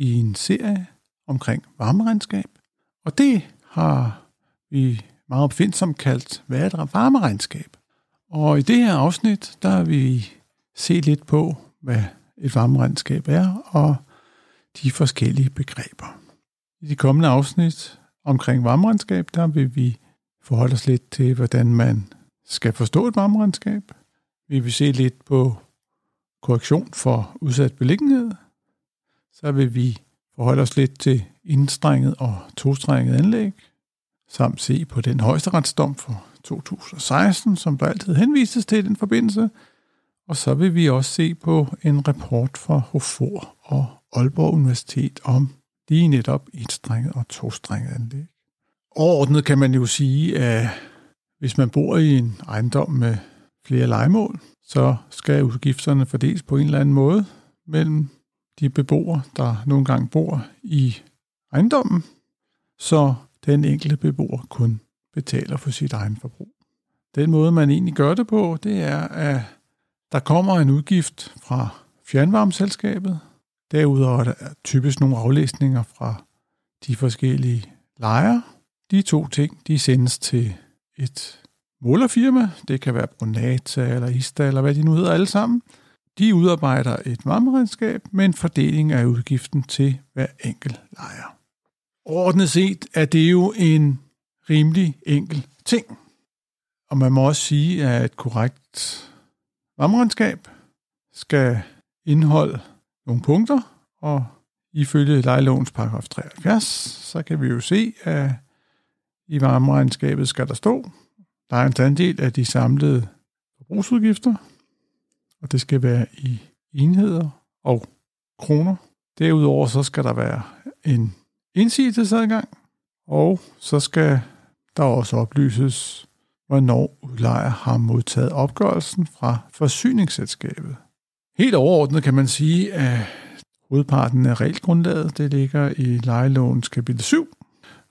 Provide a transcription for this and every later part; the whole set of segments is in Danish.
i en serie omkring varmeregnskab. Og det har vi meget opfindsomt kaldt, hvad er et varmeregnskab? Og i det her afsnit, der har vi se lidt på, hvad et varmeregnskab er, og de forskellige begreber. I de kommende afsnit omkring varmeregnskab, der vil vi forholde os lidt til, hvordan man skal forstå et varmeregnskab. Vi vil se lidt på korrektion for udsat beliggenhed. Så vil vi forholde os lidt til indstrenget og tostrenget anlæg, samt se på den højesteretsdom for 2016, som der altid henvises til i den forbindelse. Og så vil vi også se på en rapport fra HOFOR og Aalborg Universitet om lige netop enstrenget og tostrenget anlæg. Overordnet kan man jo sige, at hvis man bor i en ejendom med flere legemål, så skal udgifterne fordeles på en eller anden måde mellem de beboere, der nogle gange bor i ejendommen, så den enkelte beboer kun betaler for sit egen forbrug. Den måde, man egentlig gør det på, det er, at der kommer en udgift fra fjernvarmeselskabet. Derudover er der typisk nogle aflæsninger fra de forskellige lejre. De to ting, de sendes til et målerfirma. Det kan være Brunata eller Ista eller hvad de nu hedder alle sammen. De udarbejder et varmeregnskab med en fordeling af udgiften til hver enkelt lejer. Ordnet set er det jo en rimelig enkel ting. Og man må også sige, at et korrekt varmeregnskab skal indeholde nogle punkter, og ifølge lejelovens paragraf 73, så kan vi jo se, at i varmeregnskabet skal der stå, der er en andel af de samlede forbrugsudgifter, og det skal være i enheder og kroner. Derudover så skal der være en indsigelsesadgang, og så skal der også oplyses, hvornår udlejer har modtaget opgørelsen fra forsyningsselskabet. Helt overordnet kan man sige, at hovedparten af regelgrundlaget det ligger i lejelovens kapitel 7,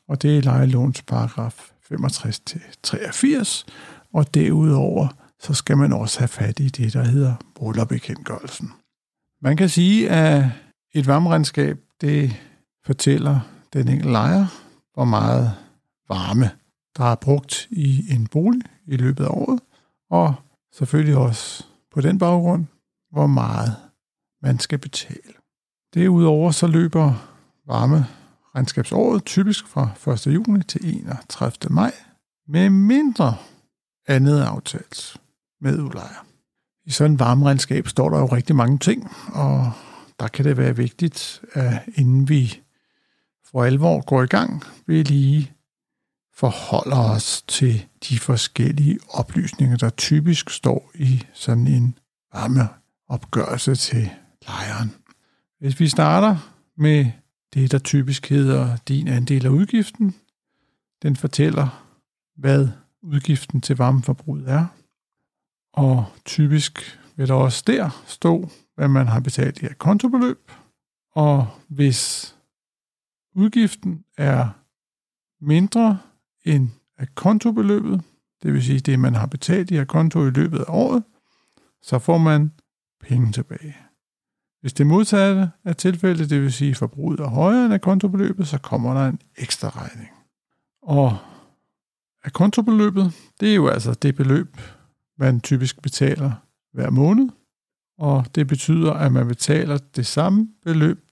og det er lejelovens paragraf 65-83, og derudover så skal man også have fat i det, der hedder boligbekendtgørelsen. Man kan sige, at et varmeregnskab, det fortæller den enkelte lejer, hvor meget varme, der er brugt i en bolig i løbet af året, og selvfølgelig også på den baggrund, hvor meget man skal betale. Derudover så løber varmeregnskabsåret typisk fra 1. juni til 31. maj, med mindre andet aftalt med udlejer. I sådan et varmeregnskab står der jo rigtig mange ting, og der kan det være vigtigt, at inden vi for alvor går i gang, vi lige forholder os til de forskellige oplysninger, der typisk står i sådan en varmeopgørelse til lejeren. Hvis vi starter med det, der typisk hedder din andel af udgiften, den fortæller, hvad udgiften til varmeforbruget er, og typisk vil der også der stå, hvad man har betalt i kontobeløb. Og hvis udgiften er mindre end af kontobeløbet, det vil sige det, man har betalt i konto i løbet af året, så får man penge tilbage. Hvis det modsatte er tilfældet, det vil sige forbruget er højere end af kontobeløbet, så kommer der en ekstra regning. Og af kontobeløbet, det er jo altså det beløb, man typisk betaler hver måned, og det betyder, at man betaler det samme beløb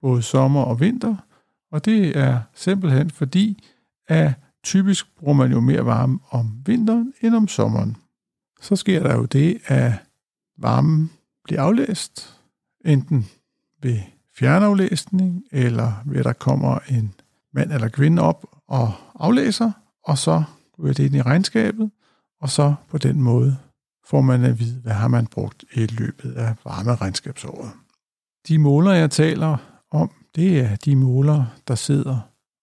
både sommer og vinter, Og det er simpelthen fordi, at typisk bruger man jo mere varme om vinteren end om sommeren. Så sker der jo det, at varmen bliver aflæst, enten ved fjernaflæsning, eller ved at der kommer en mand eller kvinde op og aflæser, og så ryger det ind i regnskabet, og så på den måde får man at vide, hvad har man brugt i løbet af varmeregnskabsåret. De måler, jeg taler om, det er de måler, der sidder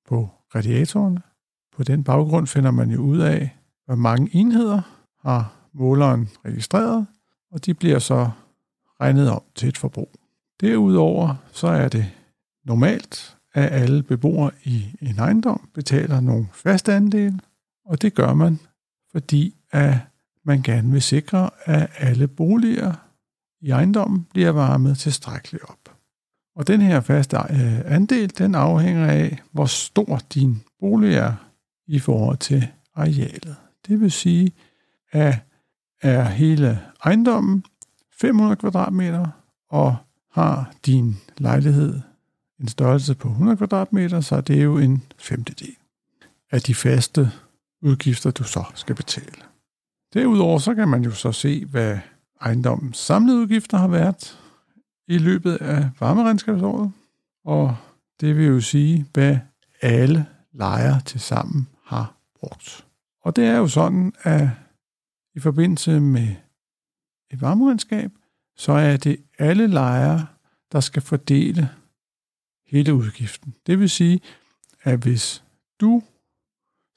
på radiatorerne. På den baggrund finder man jo ud af, hvor mange enheder har måleren registreret, og de bliver så regnet om til et forbrug. Derudover så er det normalt, at alle beboere i en ejendom betaler nogle faste andele, og det gør man, fordi at man gerne vil sikre, at alle boliger i ejendommen bliver varmet tilstrækkeligt op. Og den her faste øh, andel, den afhænger af, hvor stor din bolig er i forhold til arealet. Det vil sige, at er hele ejendommen 500 kvadratmeter, og har din lejlighed en størrelse på 100 kvadratmeter, så er det jo en femtedel af de faste udgifter, du så skal betale. Derudover så kan man jo så se, hvad ejendommens samlede udgifter har været i løbet af varmeregnskabsåret, og det vil jo sige, hvad alle lejere til sammen har brugt. Og det er jo sådan, at i forbindelse med et varmeregnskab, så er det alle lejere, der skal fordele hele udgiften. Det vil sige, at hvis du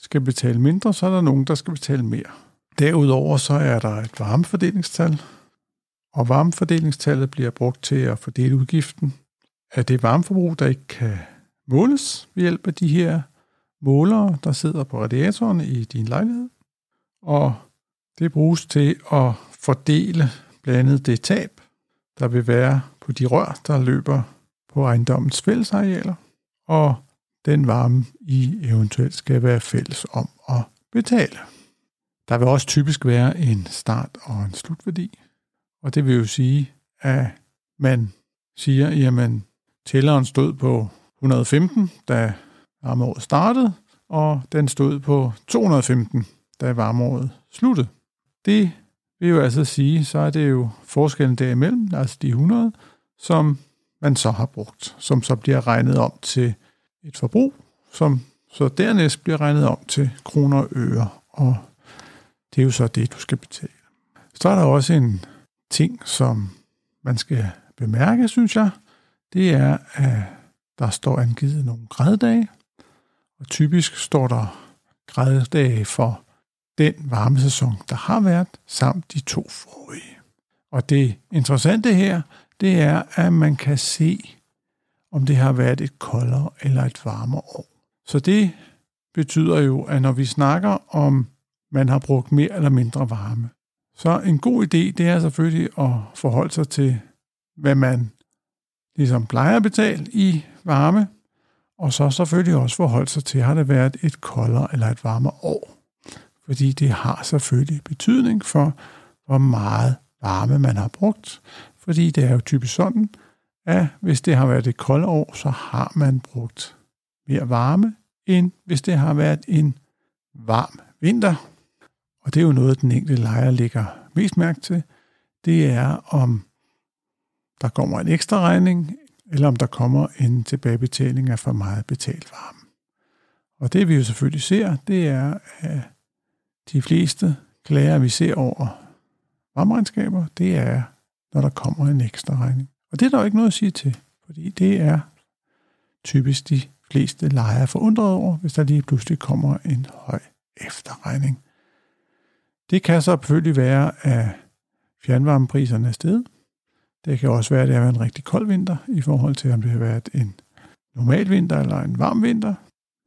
skal betale mindre, så er der nogen, der skal betale mere. Derudover så er der et varmefordelingstal, og varmefordelingstallet bliver brugt til at fordele udgiften af det varmeforbrug, der ikke kan måles ved hjælp af de her målere, der sidder på radiatorerne i din lejlighed. Og det bruges til at fordele blandet det tab, der vil være på de rør, der løber på ejendommens fællesarealer, og den varme, I eventuelt skal være fælles om at betale. Der vil også typisk være en start- og en slutværdi, og det vil jo sige, at man siger, jamen tælleren stod på 115, da varmeåret startede, og den stod på 215, da varmeåret sluttede. Det vil jo altså sige, så er det jo forskellen derimellem, altså de 100, som man så har brugt, som så bliver regnet om til et forbrug, som så dernæst bliver regnet om til kroner og øre, og det er jo så det, du skal betale. Så er der også en ting, som man skal bemærke, synes jeg. Det er, at der står angivet nogle græddage, og typisk står der græddage for den varmesæson, der har været, samt de to forrige. Og det interessante her, det er, at man kan se, om det har været et koldere eller et varmere år. Så det betyder jo, at når vi snakker om, man har brugt mere eller mindre varme, så en god idé, det er selvfølgelig at forholde sig til, hvad man ligesom plejer at betale i varme, og så selvfølgelig også forholde sig til, har det været et koldere eller et varmere år. Fordi det har selvfølgelig betydning for, hvor meget varme man har brugt. Fordi det er jo typisk sådan, at hvis det har været et koldt år, så har man brugt mere varme, end hvis det har været en varm vinter. Og det er jo noget, den enkelte lejer ligger mest mærke til. Det er, om der kommer en ekstra regning, eller om der kommer en tilbagebetaling af for meget betalt varme. Og det vi jo selvfølgelig ser, det er, at de fleste klager, vi ser over varmeregnskaber, det er, når der kommer en ekstra regning. Og det er der jo ikke noget at sige til, fordi det er typisk de fleste lejere forundret over, hvis der lige pludselig kommer en høj efterregning. Det kan så selvfølgelig være, at fjernvarmepriserne er steget. Det kan også være, at det har været en rigtig kold vinter, i forhold til, om det har været en normal vinter eller en varm vinter.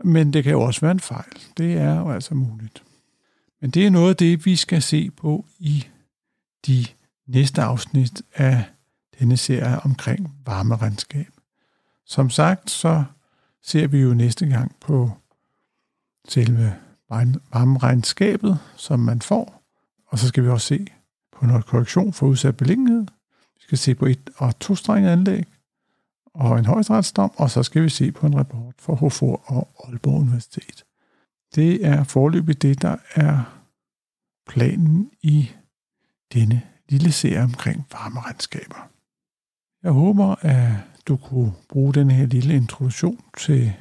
Men det kan jo også være en fejl. Det er jo altså muligt. Men det er noget af det, vi skal se på i de næste afsnit af denne serie omkring varmeregnskab. Som sagt, så ser vi jo næste gang på selve varmeregnskabet, som man får. Og så skal vi også se på noget korrektion for udsat beliggenhed. Vi skal se på et- og tostrenget anlæg. og en højesteretsdom, og så skal vi se på en rapport fra HFOR og Aalborg Universitet. Det er forløbig det, der er planen i denne lille serie omkring varmeregnskaber. Jeg håber, at du kunne bruge den her lille introduktion til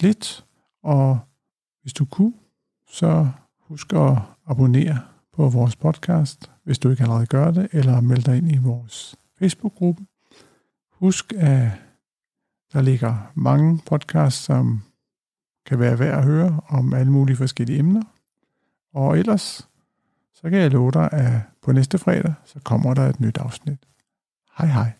lidt, og hvis du kunne, så husk at abonnere på vores podcast, hvis du ikke allerede gør det, eller meld dig ind i vores Facebook-gruppe. Husk, at der ligger mange podcasts, som kan være værd at høre om alle mulige forskellige emner. Og ellers, så kan jeg love dig, at på næste fredag, så kommer der et nyt afsnit. Hej hej.